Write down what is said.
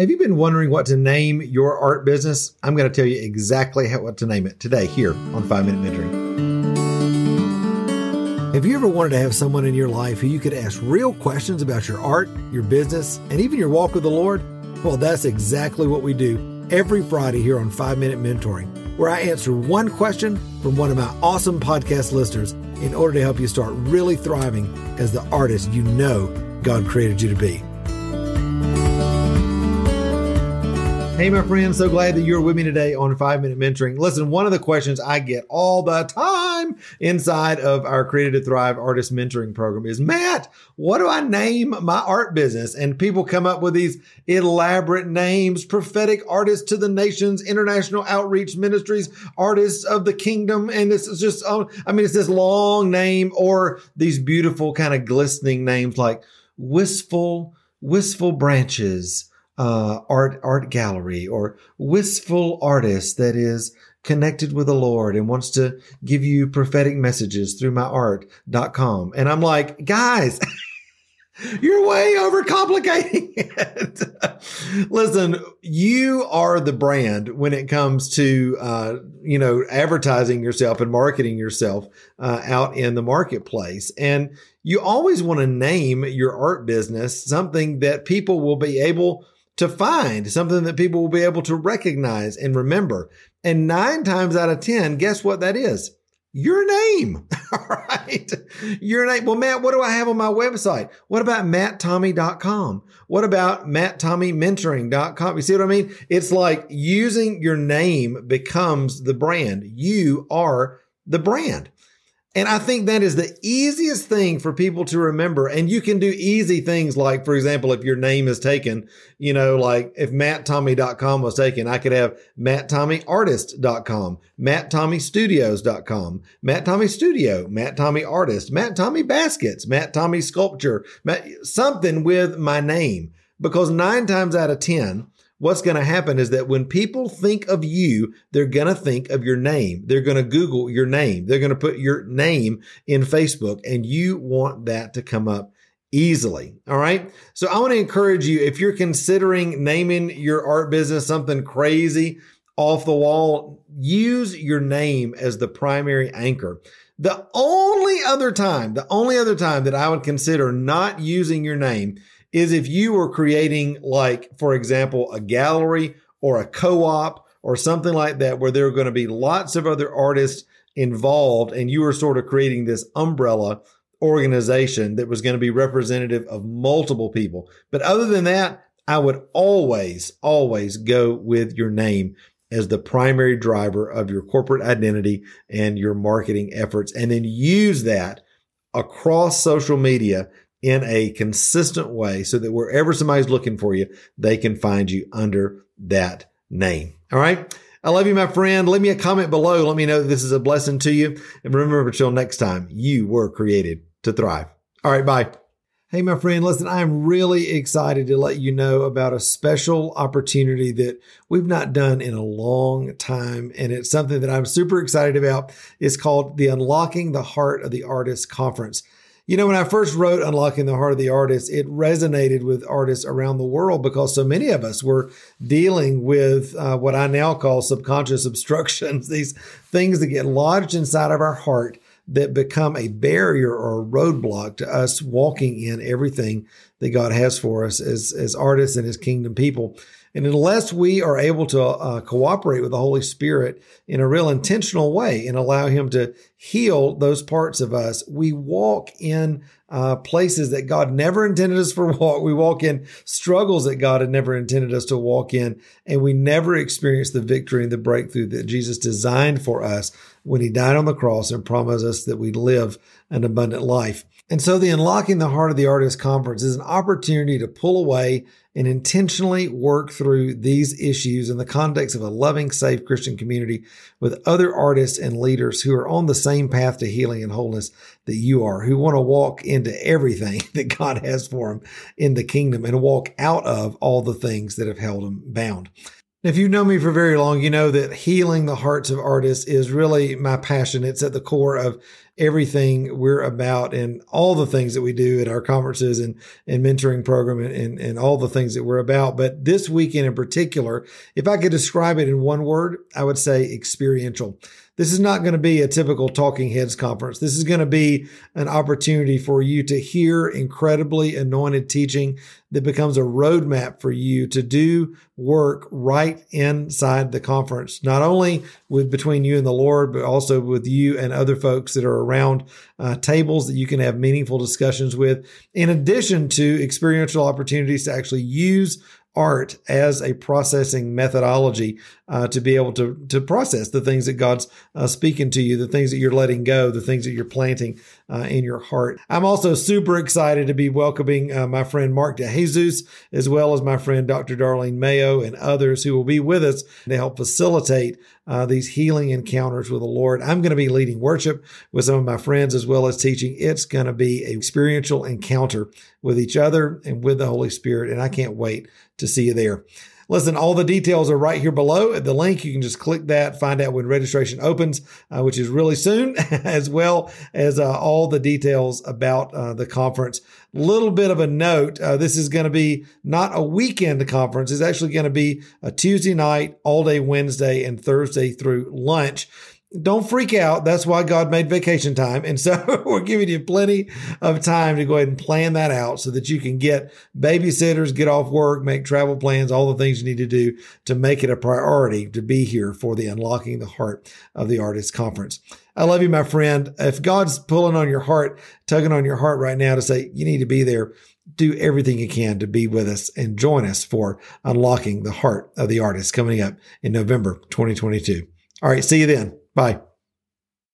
Have you been wondering what to name your art business? I'm going to tell you exactly how, what to name it today here on 5 Minute Mentoring. Have you ever wanted to have someone in your life who you could ask real questions about your art, your business, and even your walk with the Lord? Well, that's exactly what we do every Friday here on 5 Minute Mentoring, where I answer one question from one of my awesome podcast listeners in order to help you start really thriving as the artist you know God created you to be. Hey, my friend, so glad that you're with me today on Five Minute Mentoring. Listen, one of the questions I get all the time inside of our Created to Thrive Artist Mentoring Program is Matt, what do I name my art business? And people come up with these elaborate names prophetic artists to the nations, international outreach ministries, artists of the kingdom. And this is just, oh, I mean, it's this long name or these beautiful kind of glistening names like Wistful, Wistful Branches uh, art art gallery or wistful artist that is connected with the Lord and wants to give you prophetic messages through my art.com. And I'm like, guys, you're way overcomplicating it. Listen, you are the brand when it comes to, uh, you know, advertising yourself and marketing yourself uh, out in the marketplace. And you always want to name your art business something that people will be able to find something that people will be able to recognize and remember. And nine times out of 10, guess what that is? Your name. Right. Your name. Well, Matt, what do I have on my website? What about matttommey.com? What about matttommeymentoring.com? You see what I mean? It's like using your name becomes the brand. You are the brand. And I think that is the easiest thing for people to remember. And you can do easy things like, for example, if your name is taken, you know, like if matttommey.com was taken, I could have matttommeyartist.com, matttommeystudios.com, Matt Tommey Studio, Matt Matt, something with my name. Because nine times out of 10, what's going to happen is that when people think of you, they're going to think of your name. They're going to Google your name. They're going to put your name in Facebook and you want that to come up easily. All right. So I want to encourage you if you're considering naming your art business something crazy off the wall, use your name as the primary anchor. The only other time, the only other time that I would consider not using your name is if you were creating, like, for example, a gallery or a co op or something like that, where there are going to be lots of other artists involved, and you were sort of creating this umbrella organization that was going to be representative of multiple people. But other than that, I would always, always go with your name as the primary driver of your corporate identity and your marketing efforts, and then use that across social media in a consistent way so that wherever somebody's looking for you, they can find you under that name. All right. I love you, my friend. Leave me a comment below. Let me know this is a blessing to you. And remember, until next time, you were created to thrive. All right. Bye. Hey, my friend, listen, I'm really excited to let you know about a special opportunity that we've not done in a long time. And it's something that I'm super excited about. It's called the Unlocking the Heart of the Artist Conference. You know, when I first wrote Unlocking the Heart of the Artist, it resonated with artists around the world because so many of us were dealing with uh, what I now call subconscious obstructions, these things that get lodged inside of our heart that become a barrier or a roadblock to us walking in everything that God has for us as, as artists and as kingdom people. And unless we are able to uh, cooperate with the Holy Spirit in a real intentional way and allow Him to heal those parts of us, we walk in uh, places that God never intended us for walk. We walk in struggles that God had never intended us to walk in, and we never experience the victory and the breakthrough that Jesus designed for us when He died on the cross and promised us that we live an abundant life. And so the Unlocking the Heart of the Artist Conference is an opportunity to pull away and intentionally work through these issues in the context of a loving, safe Christian community with other artists and leaders who are on the same path to healing and wholeness that you are, who want to walk into everything that God has for them in the kingdom and walk out of all the things that have held them bound. If you've known me for very long, you know that healing the hearts of artists is really my passion. It's at the core of everything we're about and all the things that we do at our conferences and, and mentoring program and, and, and all the things that we're about. But this weekend in particular, if I could describe it in one word, I would say experiential. This is not going to be a typical talking heads conference. This is going to be an opportunity for you to hear incredibly anointed teaching that becomes a roadmap for you to do work right inside the conference, not only with between you and the Lord, but also with you and other folks that are around uh, tables that you can have meaningful discussions with, in addition to experiential opportunities to actually use art as a processing methodology uh, to be able to to process the things that God's uh, speaking to you, the things that you're letting go, the things that you're planting uh, in your heart. I'm also super excited to be welcoming uh, my friend Mark DeJesus, as well as my friend Dr. Darlene Mayo and others who will be with us to help facilitate uh, these healing encounters with the Lord. I'm going to be leading worship with some of my friends as well as teaching. It's going to be a experiential encounter with each other and with the Holy Spirit, and I can't wait to see you there. Listen, all the details are right here below at the link. You can just click that, find out when registration opens, uh, which is really soon, as well as uh, all the details about uh, the conference. Little bit of a note uh, this is going to be not a weekend conference, it's actually going to be a Tuesday night, all day Wednesday, and Thursday through lunch don't freak out. That's why God made vacation time. And so we're giving you plenty of time to go ahead and plan that out so that you can get babysitters, get off work, make travel plans, all the things you need to do to make it a priority to be here for the Unlocking the Heart of the Artist Conference. I love you, my friend. If God's pulling on your heart, tugging on your heart right now to say you need to be there, do everything you can to be with us and join us for Unlocking the Heart of the Artist coming up in November 2022. All right. See you then. Bye.